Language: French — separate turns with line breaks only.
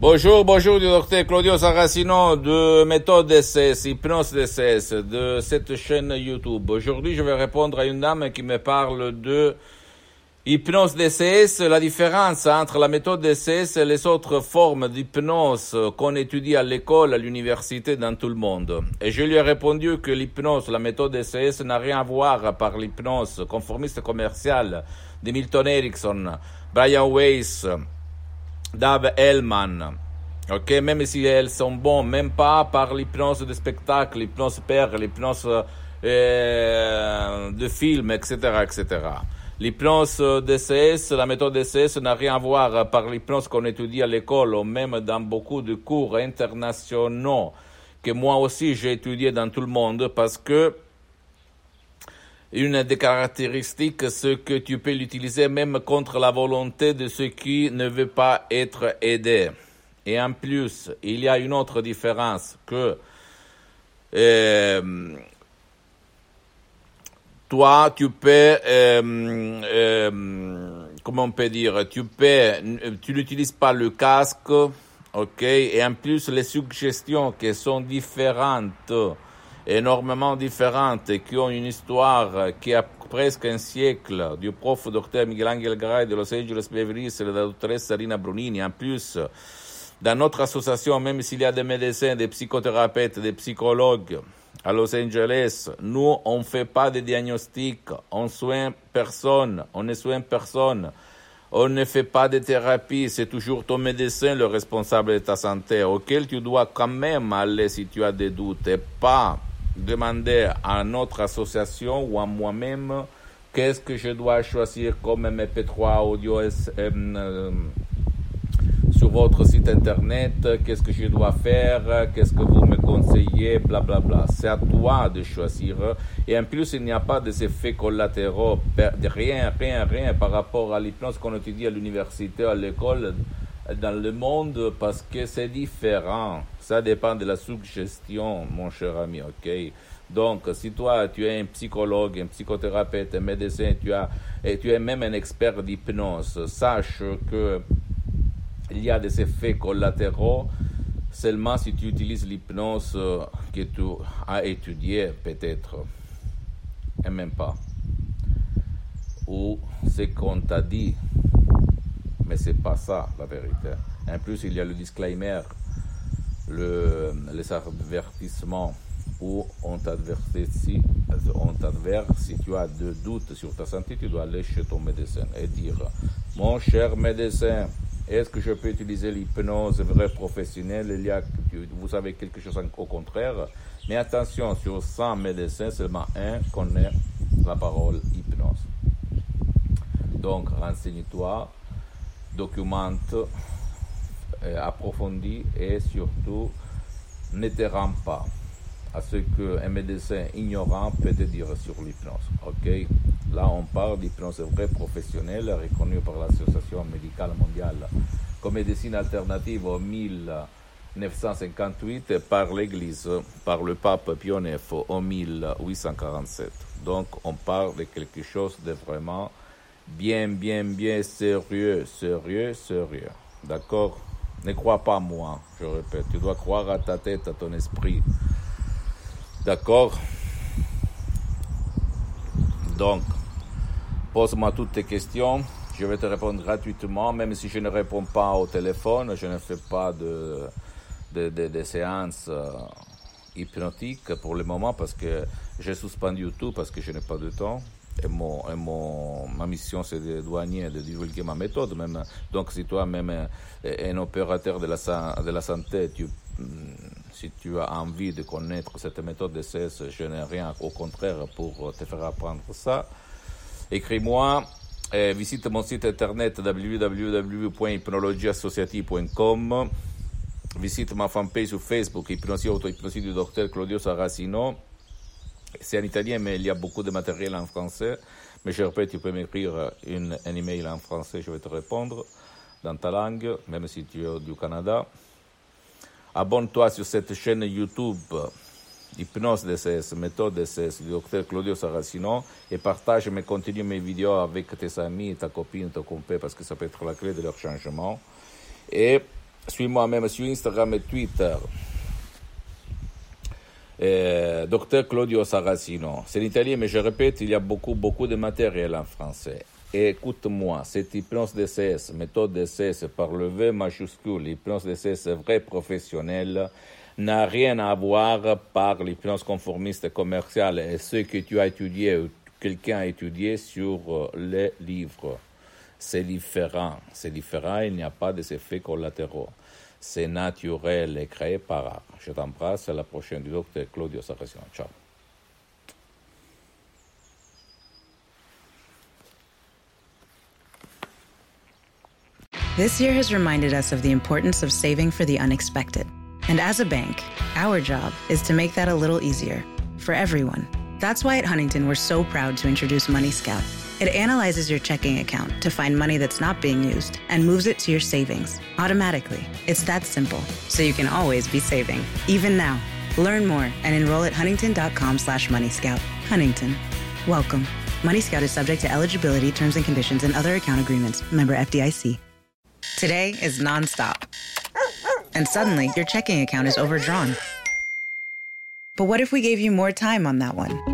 Bonjour, bonjour du docteur Claudio Saracino de Méthode DCS, Hypnose DCS, de cette chaîne YouTube. Aujourd'hui, je vais répondre à une dame qui me parle de Hypnose DCS, la différence entre la méthode DCS et les autres formes d'hypnose qu'on étudie à l'école, à l'université, dans tout le monde. Et je lui ai répondu que l'hypnose, la méthode DCS n'a rien à voir par l'hypnose conformiste commerciale de Milton Erickson, Brian Weiss, Dave Hellman. Ok, même si elles sont bonnes, même pas par l'hypnose de spectacle, l'hypnose père, l'hypnose euh, de film, etc., etc. L'hypnose DCS, la méthode DCS n'a rien à voir par l'hypnose qu'on étudie à l'école ou même dans beaucoup de cours internationaux que moi aussi j'ai étudié dans tout le monde parce que une des caractéristiques, c'est que tu peux l'utiliser même contre la volonté de ceux qui ne veut pas être aidé. Et en plus, il y a une autre différence que euh, toi, tu peux, euh, euh, comment on peut dire, tu peux, tu n'utilises pas le casque, ok, et en plus les suggestions qui sont différentes énormément différentes et qui ont une histoire qui a presque un siècle du prof docteur Miguel Angel Gray de Los Angeles Beverly Hills et de la doctoresse Sarina Brunini. En plus, dans notre association, même s'il y a des médecins, des psychothérapeutes, des psychologues à Los Angeles, nous, on ne fait pas de diagnostic, on soigne personne, on ne soigne personne. On ne fait pas de thérapie, c'est toujours ton médecin le responsable de ta santé, auquel tu dois quand même aller si tu as des doutes, et pas demander à notre association ou à moi-même qu'est-ce que je dois choisir comme MP3 audio euh, sur votre site internet, qu'est-ce que je dois faire, qu'est-ce que vous me conseillez, bla bla bla. C'est à toi de choisir. Et en plus, il n'y a pas des effets collatéraux, rien, rien, rien par rapport à l'hypnose qu'on étudie à l'université, à l'école, dans le monde, parce que c'est différent. Ça dépend de la suggestion, mon cher ami, ok? Donc, si toi, tu es un psychologue, un psychothérapeute, un médecin, tu, as, et tu es même un expert d'hypnose, sache que il y a des effets collatéraux seulement si tu utilises l'hypnose que tu as étudiée, peut-être, et même pas. Ou ce qu'on t'a dit, mais c'est pas ça la vérité. En plus, il y a le disclaimer, le, les avertissements où on t'advertit si, tu as des doutes sur ta santé, tu dois aller chez ton médecin et dire, mon cher médecin, est-ce que je peux utiliser l'hypnose vrai professionnelle? Il y a, vous savez quelque chose au contraire? Mais attention, sur 100 médecins, seulement un connaît la parole hypnose. Donc, renseigne-toi, documente, euh, approfondis et surtout, ne te pas à ce qu'un médecin ignorant peut te dire sur l'hypnose. Là, on parle d'hypnose vraie professionnelle reconnue par l'Association médicale mondiale comme médecine alternative en 1958 par l'Église, par le pape IX en 1847. Donc, on parle de quelque chose de vraiment bien, bien, bien sérieux, sérieux, sérieux. D'accord? Ne crois pas moi, je répète. Tu dois croire à ta tête, à ton esprit. D'accord? Donc, pose-moi toutes tes questions. Je vais te répondre gratuitement, même si je ne réponds pas au téléphone. Je ne fais pas de, de, de, de séances euh, hypnotiques pour le moment parce que j'ai suspendu tout parce que je n'ai pas de temps. Et, mon, et mon, ma mission, c'est de douanier, de divulguer ma méthode. Même. Donc, si toi, même un opérateur de la, de la santé, tu, si tu as envie de connaître cette méthode de CS, je n'ai rien au contraire pour te faire apprendre ça. Écris-moi visite mon site internet www.hypnologieassociative.com visite ma fanpage sur Facebook, Hypnosie Auto-Hypnosie du docteur Claudio Saracino. C'est en italien, mais il y a beaucoup de matériel en français. Mais je répète, tu peux m'écrire une, un email en français, je vais te répondre dans ta langue, même si tu es du Canada. Abonne-toi sur cette chaîne YouTube Hypnose DCS, méthode DCS du docteur Claudio Saracino et partage mes contenus, mes vidéos avec tes amis, ta copine, ton compère, parce que ça peut être la clé de leur changement. Et suis-moi même sur Instagram et Twitter. Euh, docteur Claudio Saracino. C'est l'italien, mais je répète, il y a beaucoup, beaucoup de matériel en français. Écoute-moi, cette hypnose DCS, méthode DCS par le V majuscule, hypnose DCS vrai professionnel, n'a rien à voir par l'hypnose conformiste commerciale et ce que tu as étudié ou quelqu'un a étudié sur euh, les livres. C'est différent. C'est différent, il n'y a pas d'effets collatéraux. C'est naturel et créé par art. Je t'embrasse, à la prochaine du docteur Claudio. Ciao.
This year has reminded us of the importance of saving for the unexpected. And as a bank, our job is to make that a little easier for everyone. That's why at Huntington, we're so proud to introduce Money Scout. It analyzes your checking account to find money that's not being used and moves it to your savings automatically. It's that simple, so you can always be saving, even now. Learn more and enroll at huntington.com slash moneyscout. Huntington. Welcome. Money Scout is subject to eligibility, terms and conditions, and other account agreements. Member FDIC. Today is nonstop. And suddenly, your checking account is overdrawn. But what if we gave you more time on that one?